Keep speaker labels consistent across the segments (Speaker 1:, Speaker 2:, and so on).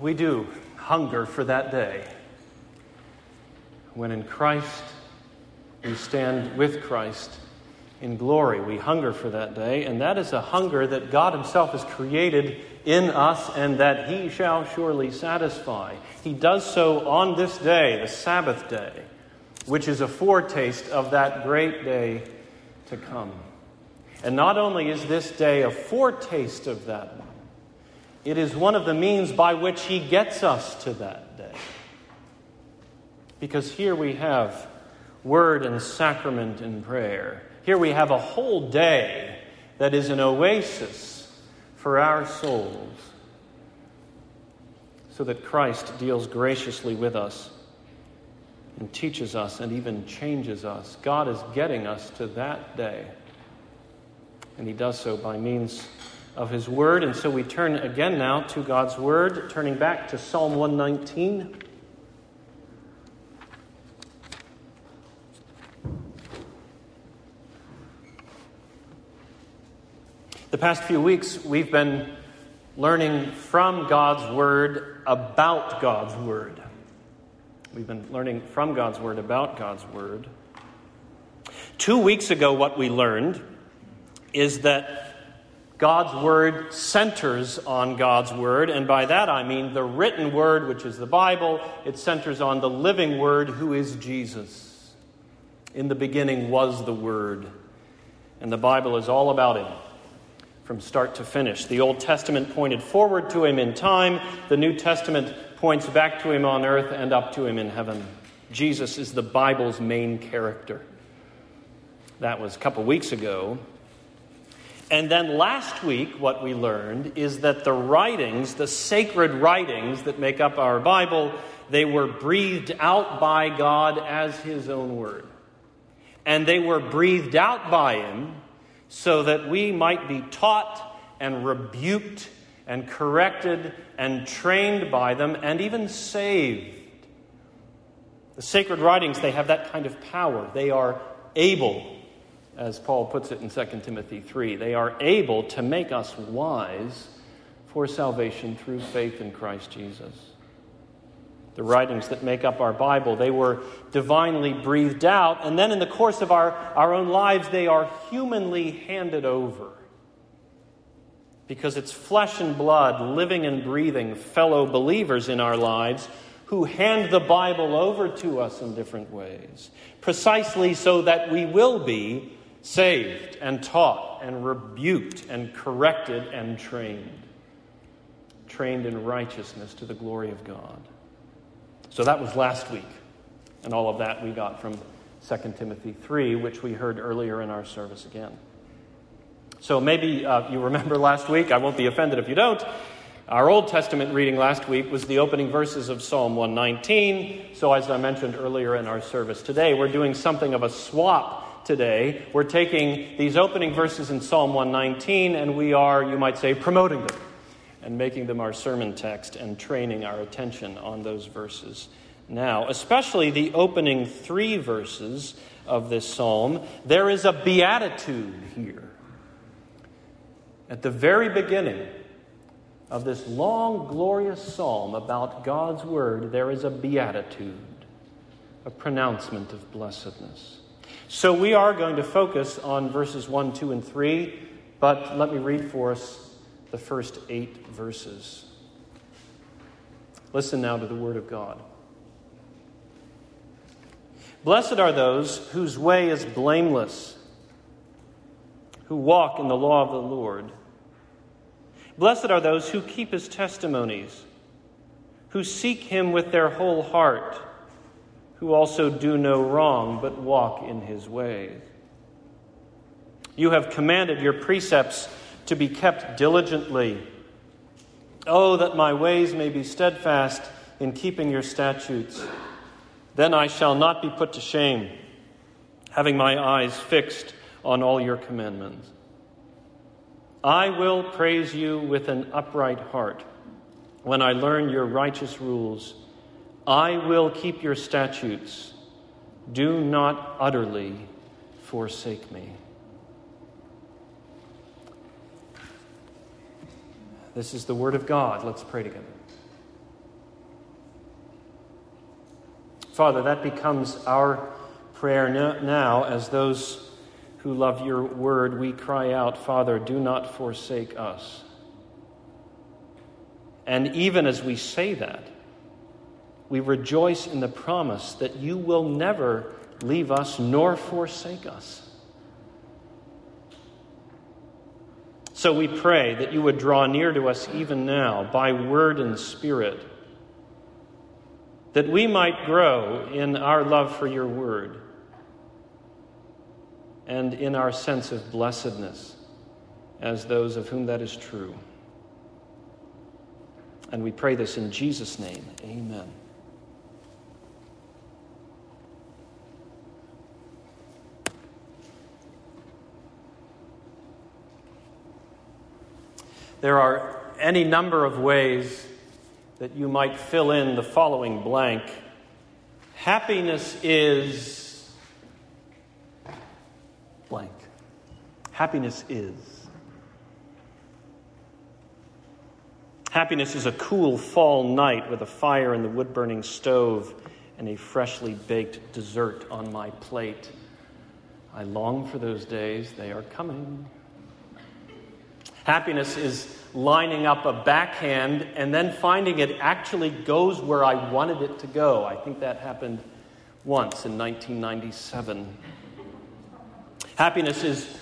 Speaker 1: We do hunger for that day when in Christ we stand with Christ in glory. We hunger for that day, and that is a hunger that God Himself has created in us and that He shall surely satisfy. He does so on this day, the Sabbath day, which is a foretaste of that great day to come. And not only is this day a foretaste of that it is one of the means by which He gets us to that day. Because here we have word and sacrament and prayer. Here we have a whole day that is an oasis for our souls so that Christ deals graciously with us and teaches us and even changes us. God is getting us to that day. And He does so by means of His Word. And so we turn again now to God's Word, turning back to Psalm 119. The past few weeks, we've been learning from God's Word about God's Word. We've been learning from God's Word about God's Word. Two weeks ago, what we learned is that God's Word centers on God's Word, and by that I mean the written Word, which is the Bible. It centers on the living Word, who is Jesus. In the beginning was the Word, and the Bible is all about Him from start to finish. The Old Testament pointed forward to him in time, the New Testament points back to him on earth and up to him in heaven. Jesus is the Bible's main character. That was a couple weeks ago. And then last week, what we learned is that the writings, the sacred writings that make up our Bible, they were breathed out by God as His own word. And they were breathed out by Him so that we might be taught and rebuked and corrected and trained by them and even saved. The sacred writings, they have that kind of power. They are able, as Paul puts it in 2 Timothy 3, they are able to make us wise for salvation through faith in Christ Jesus the writings that make up our Bible. They were divinely breathed out, and then in the course of our, our own lives, they are humanly handed over. Because it's flesh and blood, living and breathing fellow believers in our lives who hand the Bible over to us in different ways, precisely so that we will be saved and taught and rebuked and corrected and trained. Trained in righteousness to the glory of God. So that was last week. And all of that we got from 2 Timothy 3, which we heard earlier in our service again. So maybe uh, you remember last week. I won't be offended if you don't. Our Old Testament reading last week was the opening verses of Psalm 119. So, as I mentioned earlier in our service today, we're doing something of a swap today. We're taking these opening verses in Psalm 119 and we are, you might say, promoting them and making them our sermon text and training our attention on those verses now, especially the opening three verses of this psalm. There is a beatitude here. At the very beginning of this long, glorious psalm about God's word, there is a beatitude, a pronouncement of blessedness. So we are going to focus on verses 1, 2, and 3, but let me read for us the first eight verses. Listen now to the Word of God. Blessed are those whose way is blameless, who walk in the law of the Lord. Blessed are those who keep his testimonies, who seek him with their whole heart, who also do no wrong, but walk in his ways. You have commanded your precepts to be kept diligently. Oh, that my ways may be steadfast in keeping your statutes. Then I shall not be put to shame, having my eyes fixed on all your commandments. I will praise you with an upright heart when I learn your righteous rules. I will keep your statutes. Do not utterly forsake me. This is the word of God. Let's pray together. Father, that becomes our prayer now as those who love your word, we cry out, Father, do not forsake us. And even as we say that, we rejoice in the promise that you will never leave us nor forsake us. So we pray that you would draw near to us even now by word and spirit, that we might grow in our love for your word and in our sense of blessedness as those of whom that is true. And we pray this in Jesus' name. Amen. There are any number of ways that you might fill in the following blank. Happiness is blank. Happiness is. Happiness is a cool fall night with a fire in the wood burning stove and a freshly baked dessert on my plate. I long for those days, they are coming. Happiness is lining up a backhand and then finding it actually goes where I wanted it to go. I think that happened once in 1997. Happiness is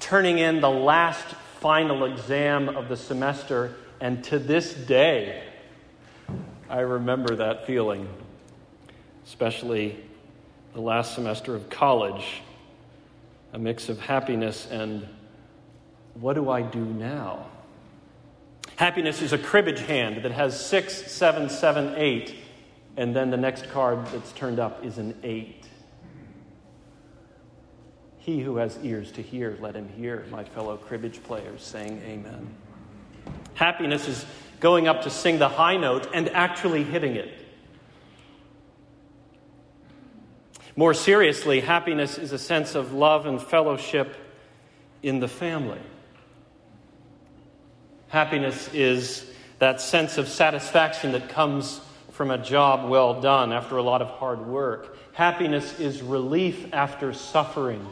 Speaker 1: turning in the last final exam of the semester, and to this day, I remember that feeling, especially the last semester of college. A mix of happiness and what do I do now? Happiness is a cribbage hand that has six, seven, seven, eight, and then the next card that's turned up is an eight. He who has ears to hear, let him hear, my fellow cribbage players, saying amen. Happiness is going up to sing the high note and actually hitting it. More seriously, happiness is a sense of love and fellowship in the family. Happiness is that sense of satisfaction that comes from a job well done after a lot of hard work. Happiness is relief after suffering,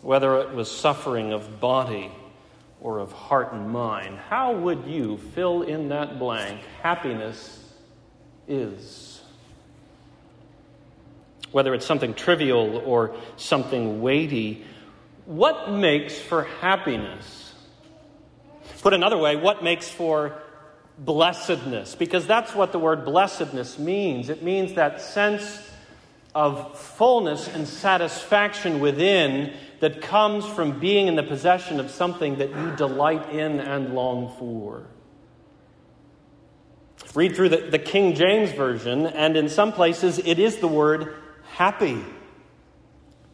Speaker 1: whether it was suffering of body or of heart and mind. How would you fill in that blank? Happiness is. Whether it's something trivial or something weighty, what makes for happiness? Put another way, what makes for blessedness? Because that's what the word blessedness means. It means that sense of fullness and satisfaction within that comes from being in the possession of something that you delight in and long for. Read through the, the King James Version, and in some places it is the word happy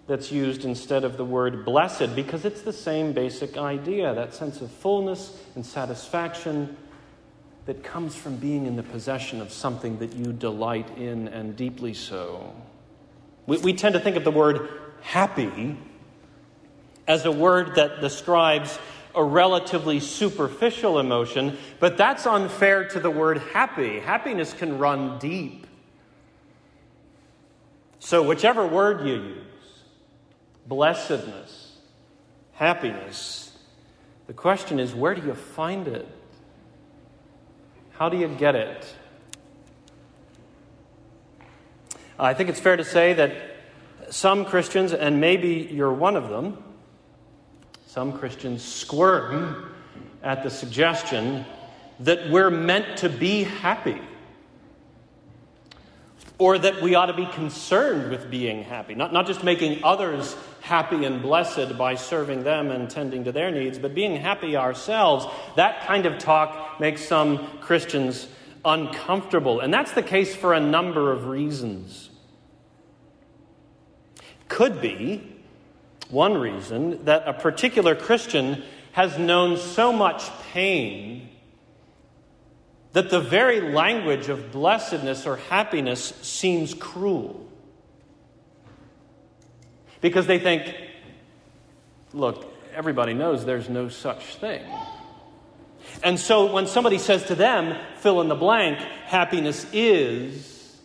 Speaker 1: that's used instead of the word blessed because it's the same basic idea that sense of fullness and satisfaction that comes from being in the possession of something that you delight in and deeply so. We, we tend to think of the word happy as a word that describes a relatively superficial emotion, but that's unfair to the word happy. Happiness can run deep. So, whichever word you use, blessedness, happiness. The question is where do you find it? How do you get it? I think it's fair to say that some Christians, and maybe you're one of them, some Christians squirm at the suggestion that we're meant to be happy or that we ought to be concerned with being happy, not, not just making others happy and blessed by serving them and tending to their needs, but being happy ourselves. That kind of talk makes some Christians uncomfortable, and that's the case for a number of reasons. Could be one reason that a particular Christian has known so much pain that the very language of blessedness or happiness seems cruel. Because they think, look, everybody knows there's no such thing. And so when somebody says to them, fill in the blank, happiness is,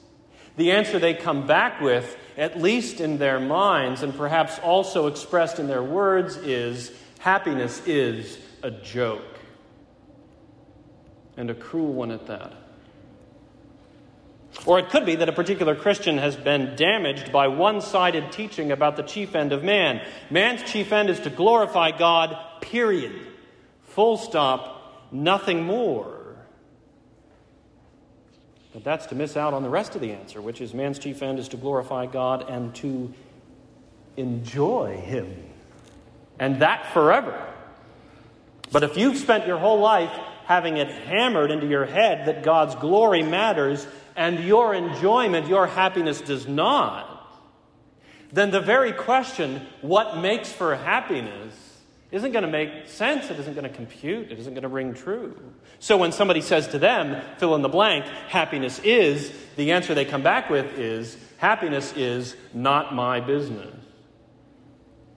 Speaker 1: The answer they come back with, at least in their minds and perhaps also expressed in their words, is happiness is a joke. And a cruel one at that. Or it could be that a particular Christian has been damaged by one sided teaching about the chief end of man. Man's chief end is to glorify God, period. Full stop, nothing more. But that's to miss out on the rest of the answer, which is man's chief end is to glorify God and to enjoy Him. And that forever. But if you've spent your whole life having it hammered into your head that God's glory matters and your enjoyment, your happiness does not, then the very question, what makes for happiness, isn't going to make sense. It isn't going to compute. It isn't going to ring true. So when somebody says to them, fill in the blank, happiness is, the answer they come back with is, happiness is not my business.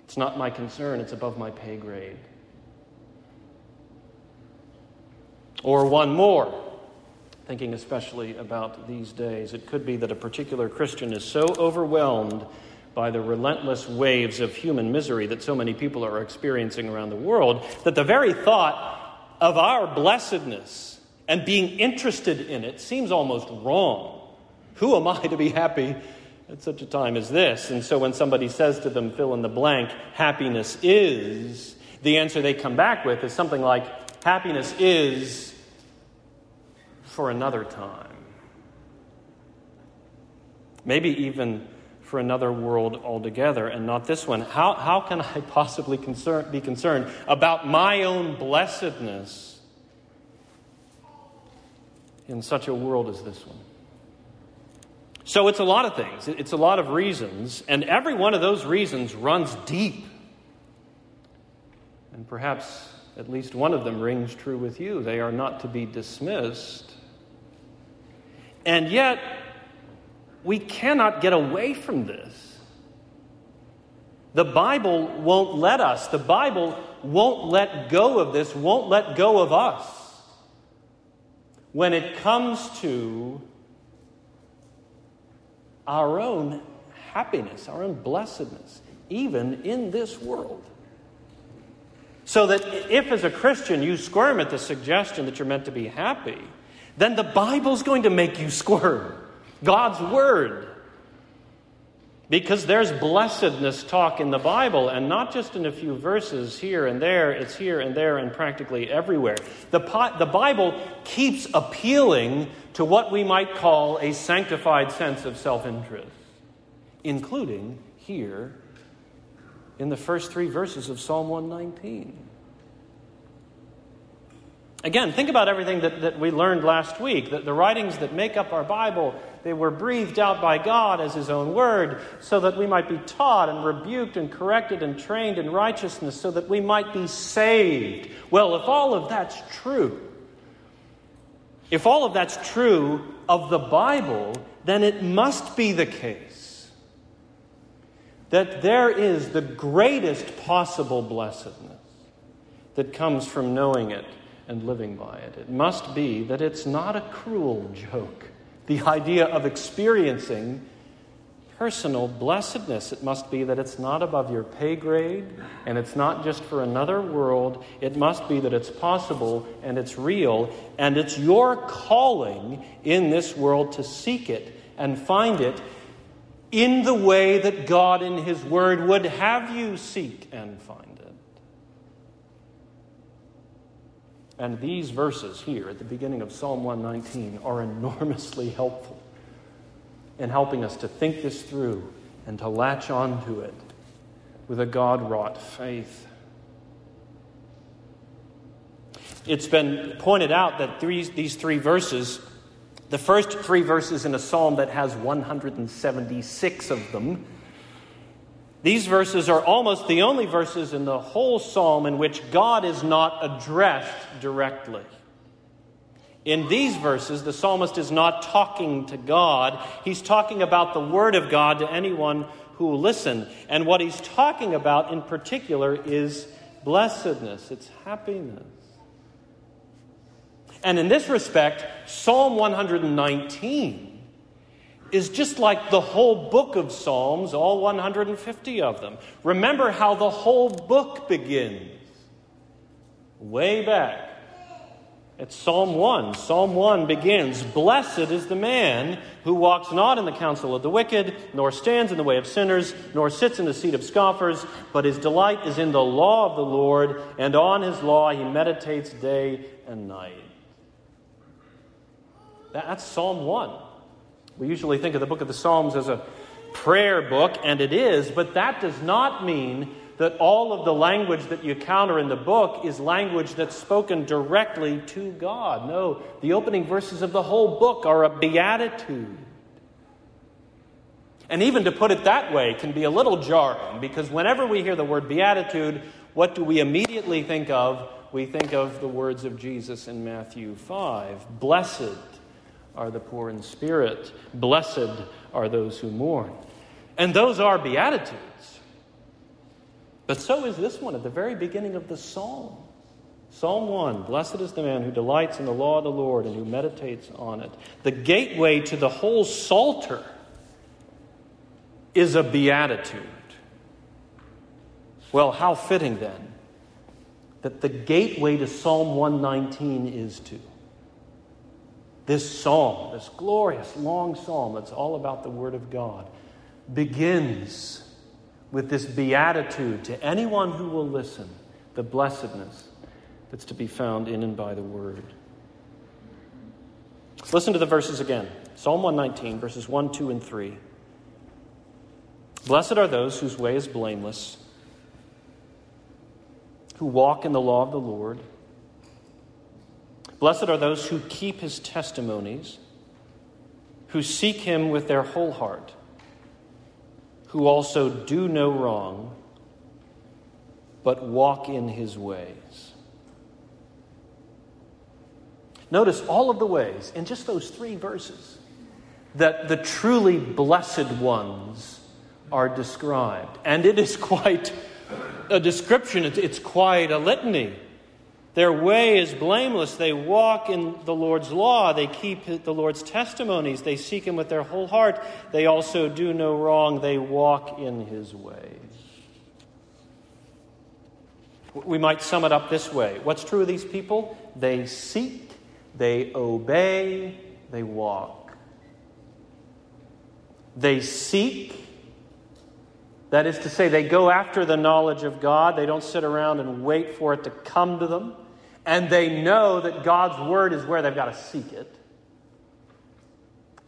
Speaker 1: It's not my concern. It's above my pay grade. Or one more, thinking especially about these days. It could be that a particular Christian is so overwhelmed by the relentless waves of human misery that so many people are experiencing around the world, that the very thought of our blessedness and being interested in it seems almost wrong. Who am I to be happy at such a time as this? And so when somebody says to them, fill in the blank, happiness is, the answer they come back with is something like, happiness is for another time. Maybe even for another world altogether and not this one. How, how can I possibly concern, be concerned about my own blessedness in such a world as this one? So it's a lot of things, it's a lot of reasons, and every one of those reasons runs deep. And perhaps at least one of them rings true with you. They are not to be dismissed. And yet, we cannot get away from this. The Bible won't let us. The Bible won't let go of this, won't let go of us. When it comes to our own happiness, our own blessedness, even in this world. So that if, as a Christian, you squirm at the suggestion that you're meant to be happy, then the Bible's going to make you squirm. God's Word. Because there's blessedness talk in the Bible, and not just in a few verses here and there, it's here and there and practically everywhere. The, the Bible keeps appealing to what we might call a sanctified sense of self interest, including here in the first three verses of Psalm 119. Again, think about everything that, that we learned last week that the writings that make up our Bible they were breathed out by God as His own word, so that we might be taught and rebuked and corrected and trained in righteousness, so that we might be saved. Well, if all of that's true, if all of that's true of the Bible, then it must be the case that there is the greatest possible blessedness that comes from knowing it and living by it. It must be that it's not a cruel joke the idea of experiencing personal blessedness. It must be that it's not above your pay grade and it's not just for another world. It must be that it's possible and it's real and it's your calling in this world to seek it and find it in the way that God in His Word would have you seek and find. And these verses here at the beginning of Psalm 119 are enormously helpful in helping us to think this through and to latch onto it with a God wrought faith. It's been pointed out that these, these three verses, the first three verses in a psalm that has 176 of them, these verses are almost the only verses in the whole psalm in which God is not addressed directly. In these verses, the psalmist is not talking to God, he's talking about the Word of God to anyone who will listen. And what he's talking about in particular is blessedness, it's happiness. And in this respect, Psalm 119 is just like the whole book of Psalms, all 150 of them. Remember how the whole book begins. Way back at Psalm 1. Psalm 1 begins Blessed is the man who walks not in the counsel of the wicked, nor stands in the way of sinners, nor sits in the seat of scoffers, but his delight is in the law of the Lord, and on his law he meditates day and night. That's Psalm 1. We usually think of the book of the Psalms as a prayer book, and it is, but that does not mean that all of the language that you encounter in the book is language that's spoken directly to God. No, the opening verses of the whole book are a beatitude. And even to put it that way can be a little jarring because whenever we hear the word beatitude, what do we immediately think of? We think of the words of Jesus in Matthew 5 Blessed are the poor in spirit, blessed are those who mourn. And those are beatitudes. But so is this one at the very beginning of the psalm. Psalm 1 Blessed is the man who delights in the law of the Lord and who meditates on it. The gateway to the whole Psalter is a beatitude. Well, how fitting then that the gateway to Psalm 119 is to. This psalm, this glorious long psalm that's all about the Word of God, begins with this beatitude to anyone who will listen, the blessedness that's to be found in and by the Word. Listen to the verses again Psalm 119, verses 1, 2, and 3. Blessed are those whose way is blameless, who walk in the law of the Lord. Blessed are those who keep his testimonies, who seek him with their whole heart who also do no wrong, but walk in his ways. Notice all of the ways in just those three verses that the truly blessed ones are described. And it is quite a description, it's quite a litany. Their way is blameless. They walk in the Lord's law. They keep the Lord's testimonies. They seek Him with their whole heart. They also do no wrong. They walk in His ways. We might sum it up this way What's true of these people? They seek, they obey, they walk. They seek, that is to say, they go after the knowledge of God. They don't sit around and wait for it to come to them and they know that God's word is where they've got to seek it.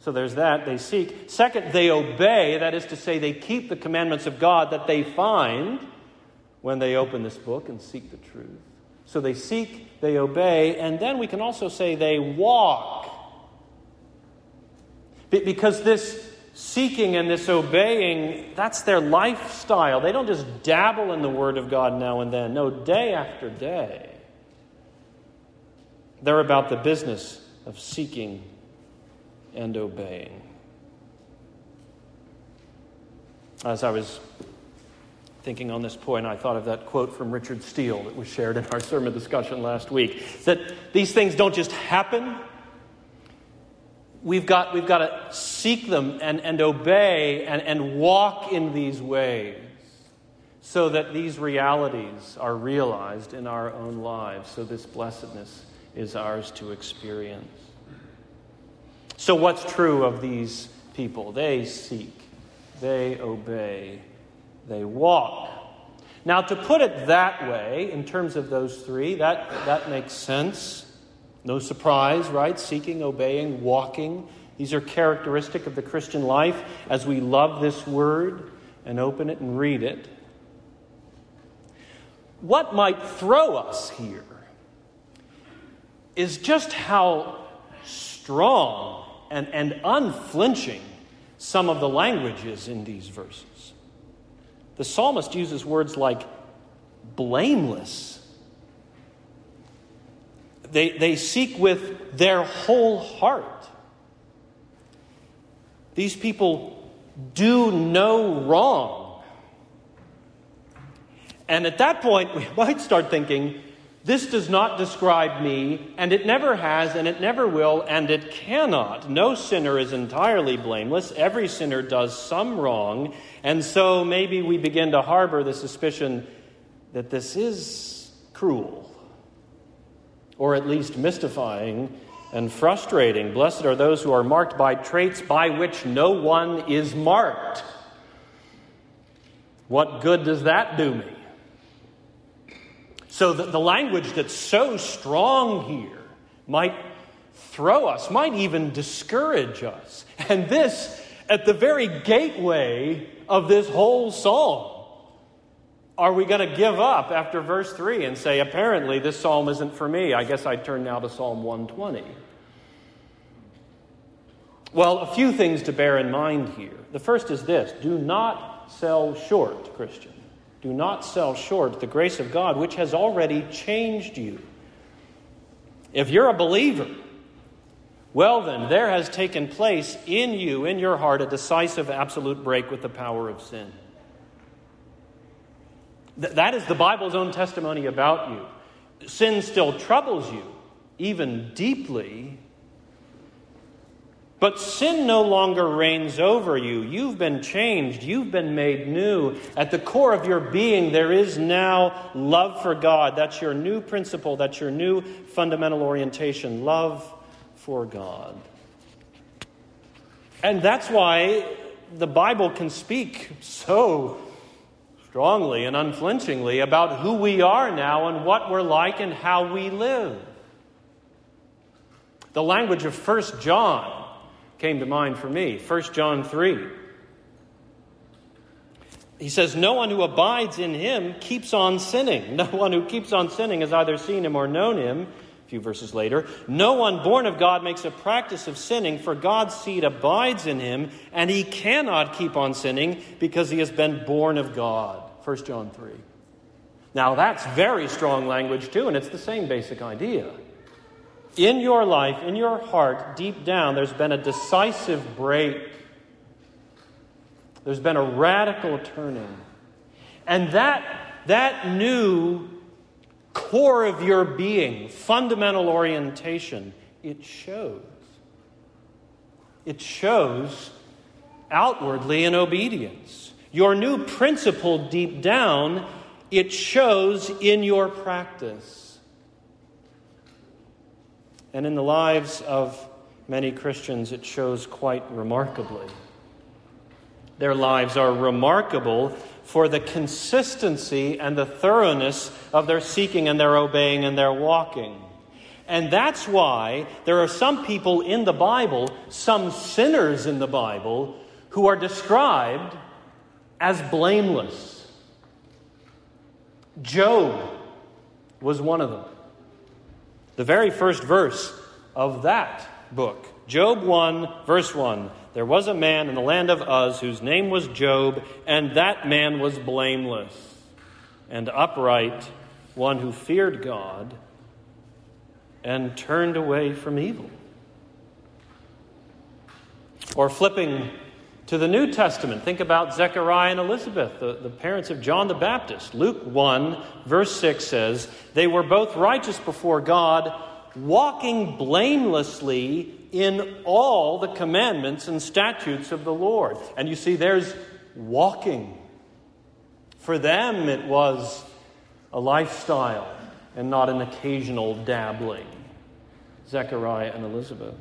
Speaker 1: So there's that, they seek. Second, they obey, that is to say, they keep the commandments of God that they find when they open this book and seek the truth. So they seek, they obey, and then we can also say they walk. Because this seeking and this obeying, that's their lifestyle. They don't just dabble in the Word of God now and then. No, day after day. They're about the business of seeking and obeying. As I was thinking on this point, I thought of that quote from Richard Steele that was shared in our sermon discussion last week that these things don't just happen. We've got, we've got to seek them and, and obey and, and walk in these ways so that these realities are realized in our own lives, so this blessedness is ours to experience. So, what's true of these people? They seek, they obey, they walk. Now, to put it that way, in terms of those three, that, that makes sense. No surprise, right? Seeking, obeying, walking. These are characteristic of the Christian life as we love this word and open it and read it. What might throw us here is just how strong and, and unflinching some of the language is in these verses. The psalmist uses words like blameless. They, they seek with their whole heart. These people do no wrong. And at that point, we might start thinking This does not describe me, and it never has, and it never will, and it cannot. No sinner is entirely blameless. Every sinner does some wrong, and so maybe we begin to harbor the suspicion that this is cruel, or at least mystifying and frustrating. Blessed are those who are marked by traits by which no one is marked. What good does that do me? So the, the language that's so strong here might throw us, might even discourage us. And this at the very gateway of this whole psalm. Are we going to give up after verse 3 and say, apparently, this psalm isn't for me? I guess I'd turn now to Psalm 120. Well, a few things to bear in mind here. The first is this do not sell short, Christian. Do not sell short the grace of God, which has already changed you. If you're a believer, well, then, there has taken place in you, in your heart, a decisive, absolute break with the power of sin. Th- that is the Bible's own testimony about you. Sin still troubles you, even deeply, but sin no longer reigns over you. You've been changed. You've been made new. At the core of your being, there is now love for God. That's your new principle. That's your new fundamental orientation love for God. And that's why the Bible can speak so strongly and unflinchingly about who we are now and what we're like and how we live. The language of First John came to mind for me. 1 John 3. He says, No one who abides in him keeps on sinning. No one who keeps on sinning has either seen him or known him. A few verses later, no one born of God makes a practice of sinning, for God's seed abides in him, and he cannot keep on sinning because he has been born of God. 1 John 3. Now, that's very strong language, too, and it's the same basic idea in your life, in your heart, deep down, there's been a decisive break. There's been a radical turning. And that, that new core of your being, fundamental orientation, it shows. It shows outwardly in obedience. Your new principle deep down, it shows in your practice. And in the lives of many Christians, it shows quite remarkably. Their lives are remarkable for the consistency and the thoroughness of their seeking and their obeying and their walking. And that's why there are some people in the Bible, some sinners in the Bible, who are described as blameless. Job was one of them the very first verse of that book. Job 1, verse 1. There was a man in the land of Uz whose name was Job, and that man was blameless and upright, one who feared God and turned away from evil. Or flipping to the New Testament. Think about Zechariah and Elizabeth, the, the parents of John the Baptist. Luke 1, verse 6 says, They were both righteous before God, walking blamelessly in all the commandments and statutes of the Lord. And you see, there's walking. For them, it was a lifestyle and not an occasional dabbling. Zechariah and Elizabeth.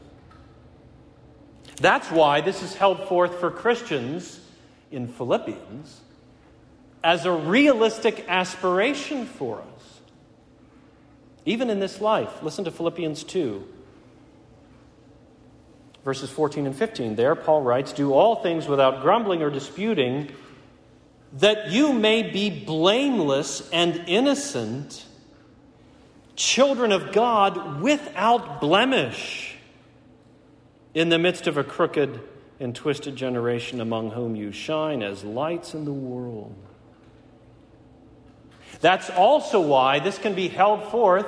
Speaker 1: That's why this is held forth for Christians in Philippians as a realistic aspiration for us. Even in this life. Listen to Philippians 2, verses 14 and 15. There, Paul writes, Do all things without grumbling or disputing, that you may be blameless and innocent, children of God without blemish in the midst of a crooked and twisted generation among whom you shine as lights in the world. That's also why this can be held forth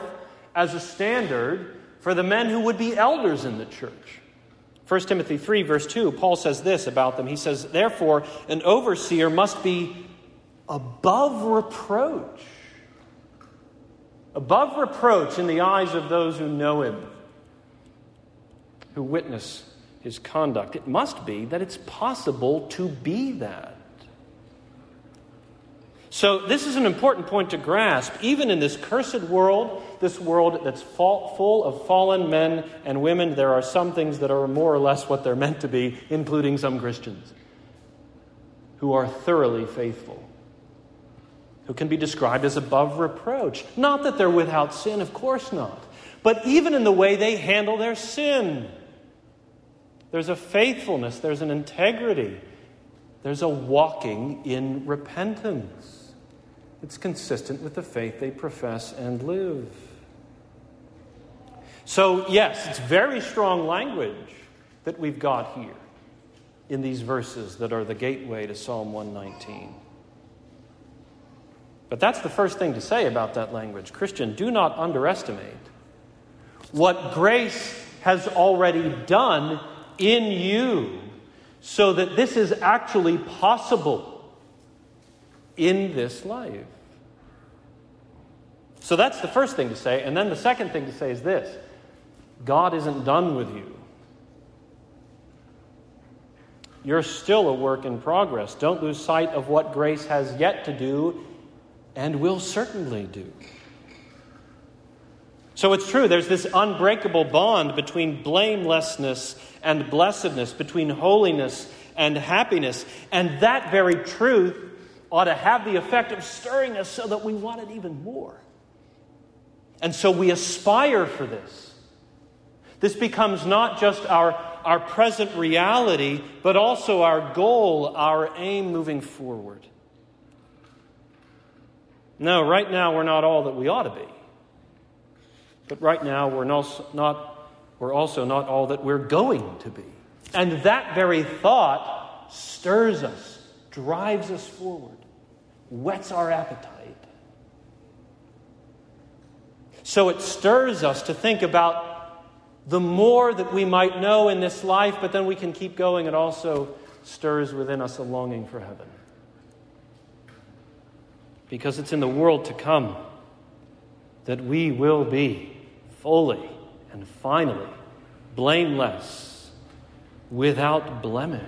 Speaker 1: as a standard for the men who would be elders in the church. 1 Timothy 3, verse 2, Paul says this about them. He says, Therefore, an overseer must be above reproach, above reproach in the eyes of those who know him, who witness his conduct. It must be that it's possible to be that. So, this is an important point to grasp. Even in this cursed world, this world that's full of fallen men and women, there are some things that are more or less what they're meant to be, including some Christians who are thoroughly faithful, who can be described as above reproach. Not that they're without sin, of course not, but even in the way they handle their sin. There's a faithfulness, there's an integrity, there's a walking in repentance. It's consistent with the faith they profess and live. So, yes, it's very strong language that we've got here in these verses that are the gateway to Psalm 119. But that's the first thing to say about that language. Christian, do not underestimate what grace has already done in you so that this is actually possible in this life. So that's the first thing to say. And then the second thing to say is this God isn't done with you. You're still a work in progress. Don't lose sight of what grace has yet to do and will certainly do. So it's true, there's this unbreakable bond between blamelessness and blessedness, between holiness and happiness. And that very truth ought to have the effect of stirring us so that we want it even more. And so we aspire for this. This becomes not just our, our present reality, but also our goal, our aim moving forward. No, right now we're not all that we ought to be. But right now we're not, we're also not all that we're going to be. And that very thought stirs us, drives us forward, whets our appetite. So it stirs us to think about the more that we might know in this life, but then we can keep going. It also stirs within us a longing for heaven. Because it's in the world to come that we will be fully and finally blameless, without blemish.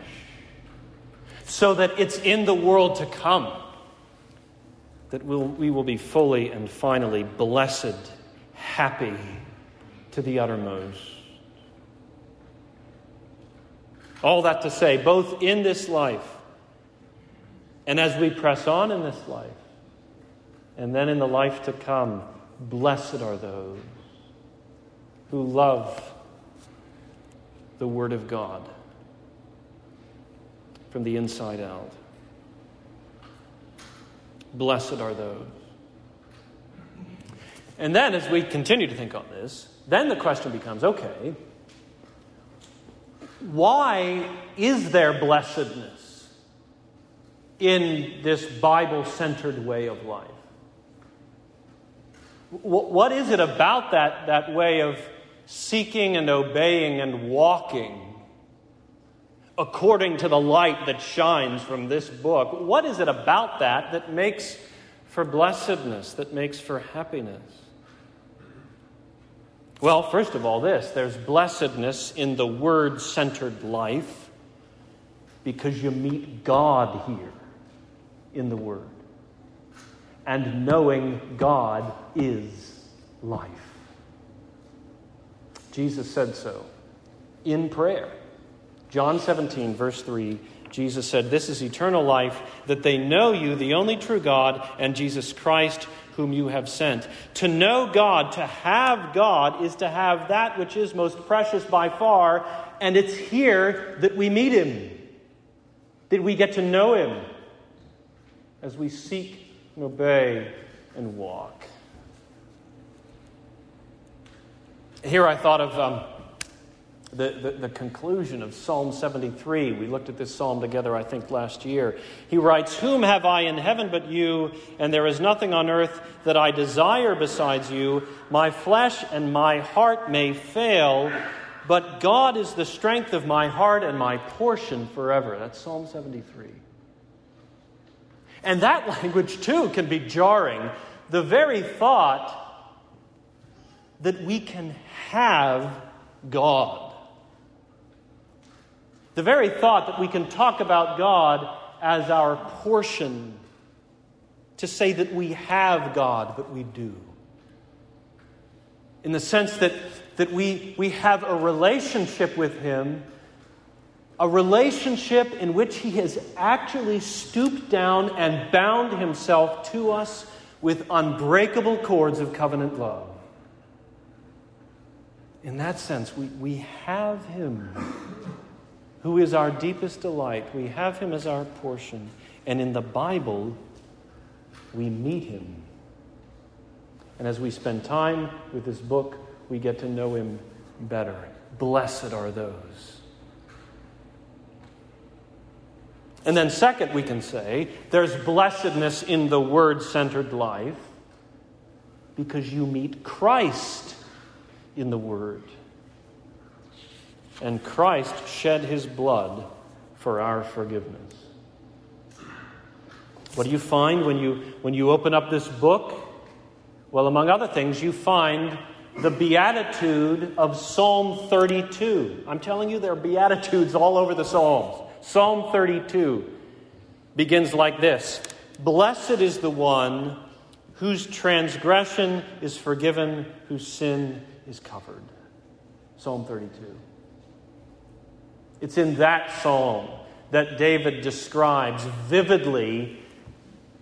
Speaker 1: So that it's in the world to come that we'll, we will be fully and finally blessed, happy to the uttermost. All that to say, both in this life and as we press on in this life, and then in the life to come, blessed are those who love the Word of God from the inside out. Blessed are those. And then, as we continue to think on this, then the question becomes okay, why is there blessedness in this Bible centered way of life? What is it about that, that way of seeking and obeying and walking according to the light that shines from this book? What is it about that that makes for blessedness, that makes for happiness? Well, first of all, this there's blessedness in the word centered life because you meet God here in the Word. And knowing God is life. Jesus said so in prayer. John 17, verse 3, Jesus said, This is eternal life, that they know you, the only true God, and Jesus Christ, whom you have sent. To know God, to have God, is to have that which is most precious by far, and it's here that we meet Him, that we get to know Him as we seek and obey and walk. Here I thought of. Um, the, the, the, conclusion of Psalm 73. We looked at this psalm together, I think, last year. He writes, Whom have I in heaven but you? And there is nothing on earth that I desire besides you. My flesh and my heart may fail, but God is the strength of my heart and my portion forever. That's Psalm 73. And that language, too, can be jarring. The very thought that we can have God. The very thought that we can talk about God as our portion, to say that we have God, but we do. In the sense that, that we, we have a relationship with Him, a relationship in which He has actually stooped down and bound Himself to us with unbreakable cords of covenant love. In that sense, we, we have Him who is our deepest delight. We have Him as our portion. And in the Bible, we meet Him. And as we spend time with this book, we get to know Him better. Blessed are those. And then, second, we can say there's blessedness in the word centered life because you meet Christ in the Word. And Christ shed his blood for our forgiveness. What do you find when you, when you open up this book? Well, among other things, you find the beatitude of Psalm 32. I'm telling you, there are beatitudes all over the Psalms. Psalm 32 begins like this Blessed is the one whose transgression is forgiven, whose sin is covered. Psalm 32. It's in that psalm that David describes vividly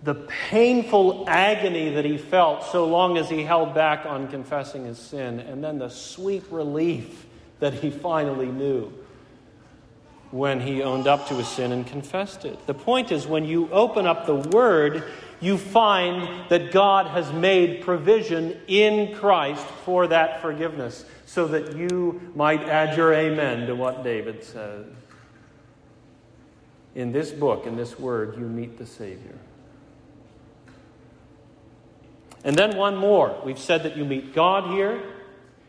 Speaker 1: the painful agony that he felt so long as he held back on confessing his sin, and then the sweet relief that he finally knew when he owned up to his sin and confessed it. The point is, when you open up the Word, you find that God has made provision in Christ for that forgiveness, so that you might add your amen to what David says. In this book, in this Word, you meet the Savior. And then one more. We've said that you meet God here.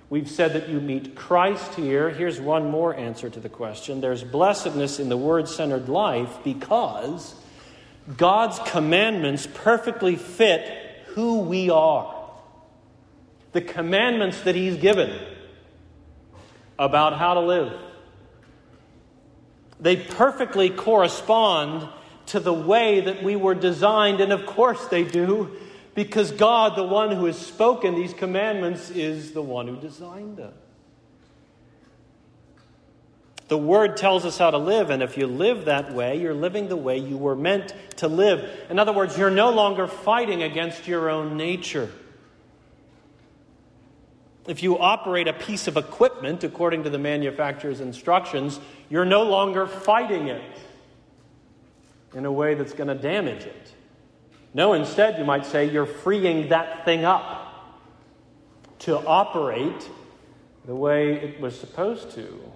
Speaker 1: We've said that you meet Christ here. Here's one more answer to the question there's blessedness in the word centered life because God's commandments perfectly fit who we are. The commandments that He's given about how to live. They perfectly correspond to the way that we were designed, and of course they do because God, the one who has spoken these commandments, is the one who designed them. The Word tells us how to live, and if you live that way, you're living the way you were meant to live. In other words, you're no longer fighting against your own nature. If you operate a piece of equipment according to the manufacturer's instructions, you're no longer fighting it in a way that's going to damage it. No, instead, you might say you're freeing that thing up to operate the way it was supposed to.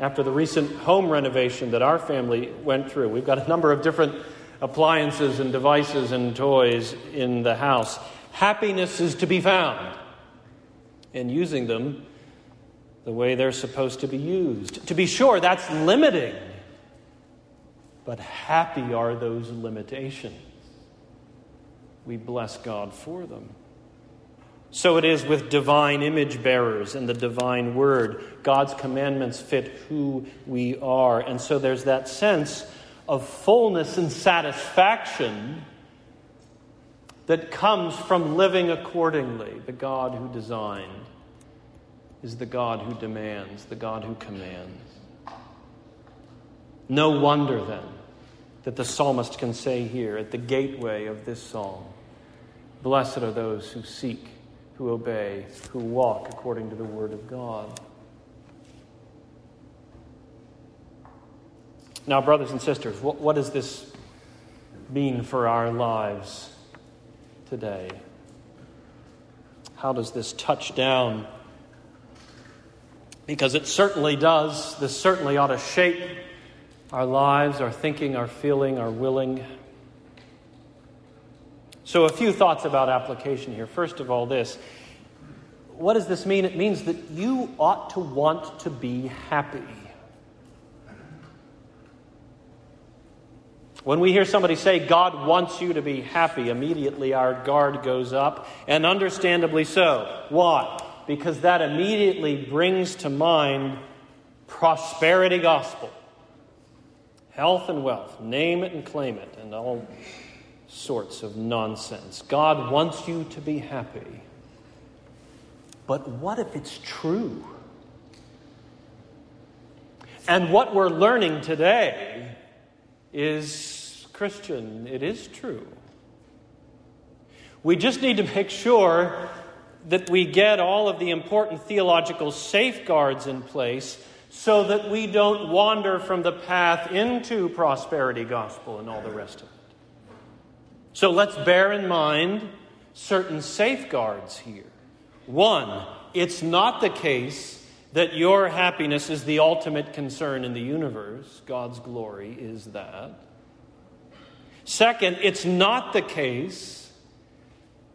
Speaker 1: After the recent home renovation that our family went through, we've got a number of different appliances and devices and toys in the house. Happiness is to be found in using them the way they're supposed to be used. To be sure, that's limiting but happy are those limitations. We bless God for them. So it is with divine image bearers and the divine word. God's commandments fit who we are. And so there's that sense of fullness and satisfaction that comes from living accordingly. The God who designed is the God who demands, the God who commands. No wonder then that the psalmist can say here at the gateway of this psalm Blessed are those who seek, who obey, who walk according to the word of God. Now, brothers and sisters, what, what does this mean for our lives today? How does this touch down? Because it certainly does. This certainly ought to shape our lives, our thinking, our feeling, our willing. So, a few thoughts about application here. First of all, this. What does this mean? It means that you ought to want to be happy. When we hear somebody say, God wants you to be happy, immediately our guard goes up, and understandably so. Why? Because that immediately brings to mind prosperity gospel. Health and wealth, name it and claim it, and all sorts of nonsense. God wants you to be happy. But what if it's true? And what we're learning today is Christian, it is true. We just need to make sure that we get all of the important theological safeguards in place so that we don't wander from the path into prosperity gospel and all the rest of it. So let's bear in mind certain safeguards here. One, it's not the case that your happiness is the ultimate concern in the universe. God's glory is that. Second, it's not the case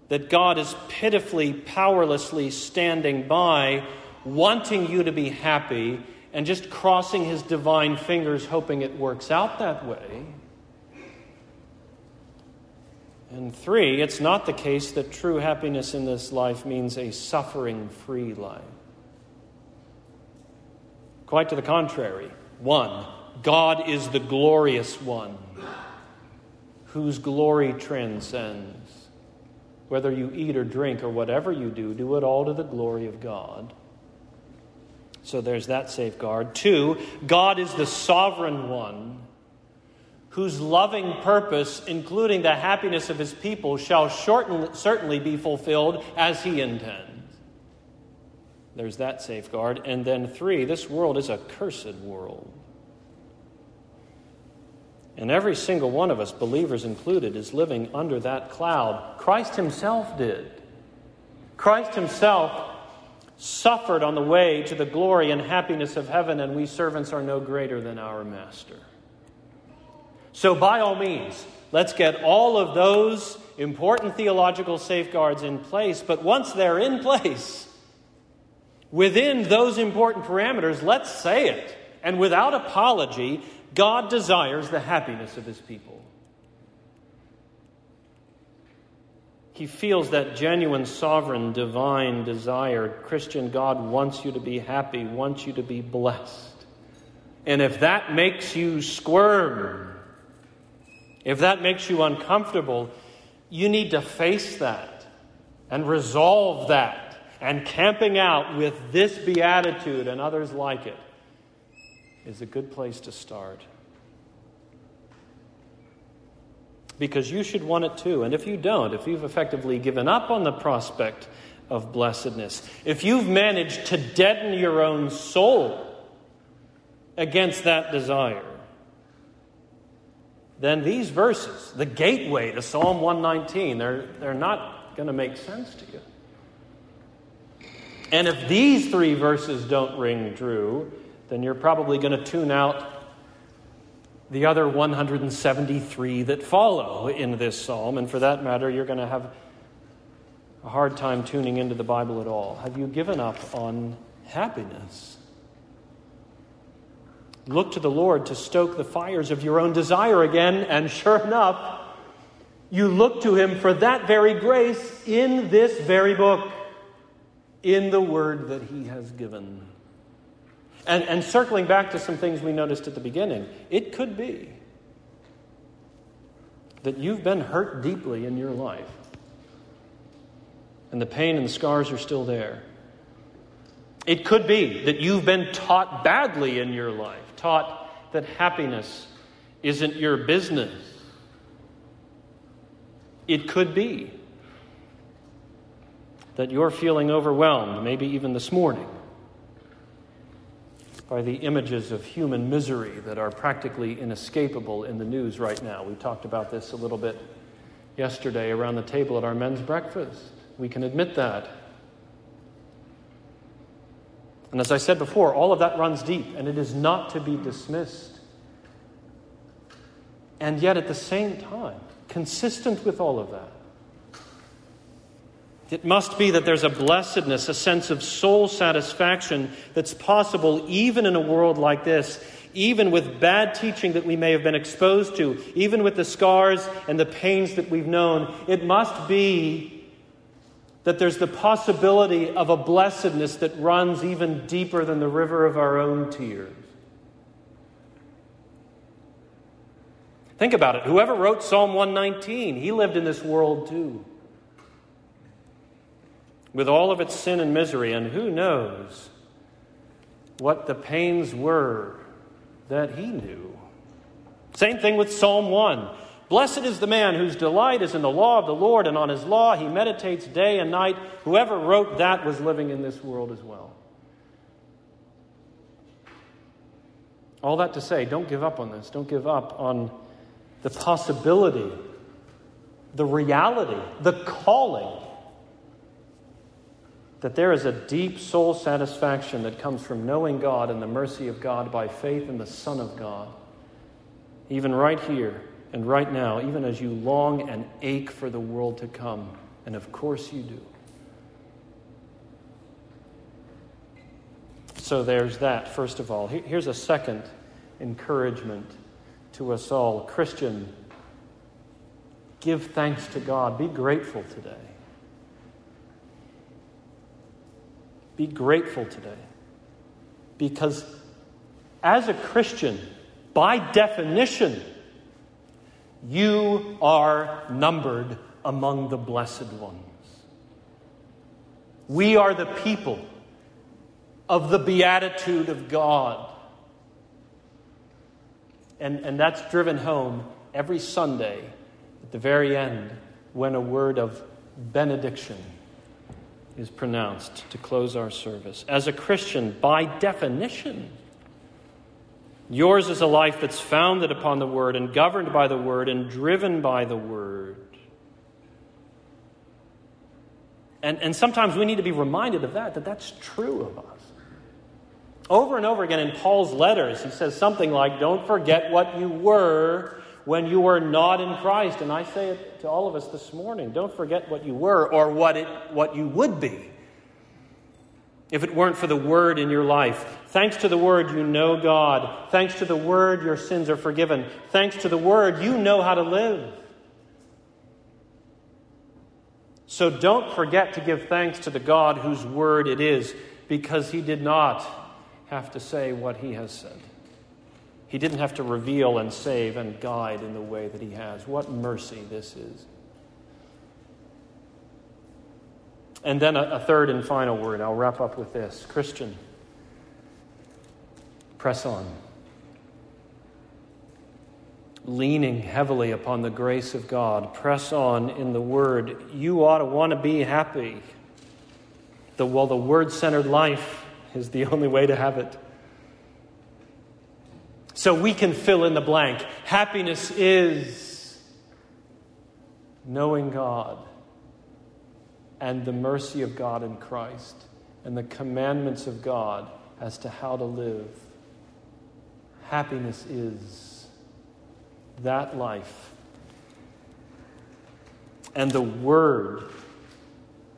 Speaker 1: that God is pitifully, powerlessly standing by, wanting you to be happy, and just crossing his divine fingers, hoping it works out that way. And three, it's not the case that true happiness in this life means a suffering free life. Quite to the contrary. One, God is the glorious one whose glory transcends. Whether you eat or drink or whatever you do, do it all to the glory of God. So there's that safeguard. Two, God is the sovereign one whose loving purpose, including the happiness of his people, shall shorten, certainly be fulfilled as he intends. There's that safeguard. And then, three, this world is a cursed world. And every single one of us, believers included, is living under that cloud. Christ himself did. Christ himself suffered on the way to the glory and happiness of heaven, and we servants are no greater than our master. So, by all means, let's get all of those important theological safeguards in place. But once they're in place, within those important parameters, let's say it. And without apology, God desires the happiness of his people. He feels that genuine, sovereign, divine desire. Christian, God wants you to be happy, wants you to be blessed. And if that makes you squirm, if that makes you uncomfortable, you need to face that and resolve that. And camping out with this beatitude and others like it is a good place to start. Because you should want it too. And if you don't, if you've effectively given up on the prospect of blessedness, if you've managed to deaden your own soul against that desire, then these verses, the gateway to Psalm 119, they're, they're not going to make sense to you. And if these three verses don't ring true, then you're probably going to tune out the other 173 that follow in this psalm. And for that matter, you're going to have a hard time tuning into the Bible at all. Have you given up on happiness? Look to the Lord to stoke the fires of your own desire again, and sure enough, you look to Him for that very grace in this very book, in the word that He has given. And, and circling back to some things we noticed at the beginning, it could be that you've been hurt deeply in your life, and the pain and the scars are still there. It could be that you've been taught badly in your life taught that happiness isn't your business. It could be that you're feeling overwhelmed, maybe even this morning, by the images of human misery that are practically inescapable in the news right now. We talked about this a little bit yesterday around the table at our men's breakfast. We can admit that. And as I said before, all of that runs deep, and it is not to be dismissed. And yet, at the same time, consistent with all of that, it must be that there's a blessedness, a sense of soul satisfaction that's possible even in a world like this, even with bad teaching that we may have been exposed to, even with the scars and the pains that we've known. It must be that there's the possibility of a blessedness that runs even deeper than the river of our own tears. Think about it. Whoever wrote Psalm 119, he lived in this world too. With all of its sin and misery, and who knows what the pains were that he knew. Same thing with Psalm 1. Blessed is the man whose delight is in the law of the Lord, and on his law he meditates day and night. Whoever wrote that was living in this world as well. All that to say, don't give up on this. Don't give up on the possibility, the reality, the calling that there is a deep soul satisfaction that comes from knowing God and the mercy of God by faith in the Son of God. Even right here and right now, even as you long and ache for the world to come. And of course you do. So there's that, first of all. Here's a second encouragement to us all. Christian, give thanks to God. Be grateful today. Be grateful today. Because as a Christian, by definition, you are numbered among the blessed ones. We are the people of the beatitude of God. And, and that's driven home every Sunday at the very end when a word of benediction is pronounced to close our service. As a Christian, by definition, yours is a life that's founded upon the Word and governed by the Word and driven by the Word. And, and sometimes we need to be reminded of that, that that's true of us. Over and over again in Paul's letters, he says something like, Don't forget what you were when you were not in Christ. And I say it to all of us this morning don't forget what you were or what, it, what you would be if it weren't for the Word in your life. Thanks to the Word, you know God. Thanks to the Word, your sins are forgiven. Thanks to the Word, you know how to live. So don't forget to give thanks to the God whose Word it is, because He did not have to say what He has said. He didn't have to reveal and save and guide in the way that He has. What mercy this is. And then a, a third and final word. I'll wrap up with this Christian, press on. Leaning heavily upon the grace of God, press on in the Word. You ought to want to be happy. The, well, the Word centered life is the only way to have it. So we can fill in the blank. Happiness is knowing God and the mercy of God in Christ and the commandments of God as to how to live. Happiness is that life. And the Word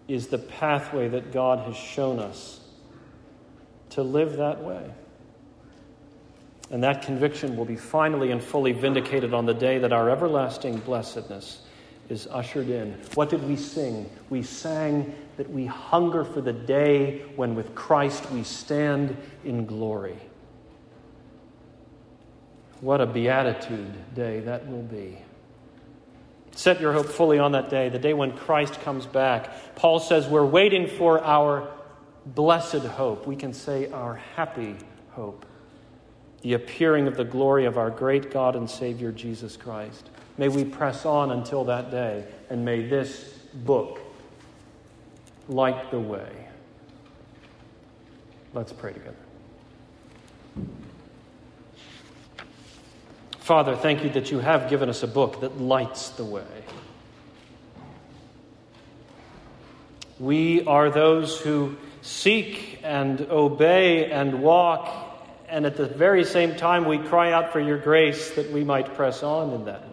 Speaker 1: is the pathway that God has shown us to live that way. And that conviction will be finally and fully vindicated on the day that our everlasting blessedness is ushered in. What did we sing? We sang that we hunger for the day when with Christ we stand in glory. What a beatitude day that will be. Set your hope fully on that day, the day when Christ comes back. Paul says we're waiting for our blessed hope. We can say our happy hope the appearing of the glory of our great God and Savior Jesus Christ. May we press on until that day, and may this book light the way. Let's pray together. Father, thank you that you have given us a book that lights the way. We are those who seek and obey and walk and at the very same time, we cry out for your grace that we might press on in that.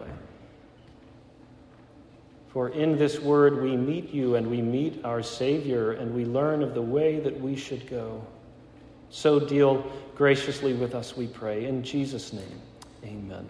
Speaker 1: For in this word we meet you and we meet our Savior and we learn of the way that we should go. So deal graciously with us, we pray. In Jesus' name, amen.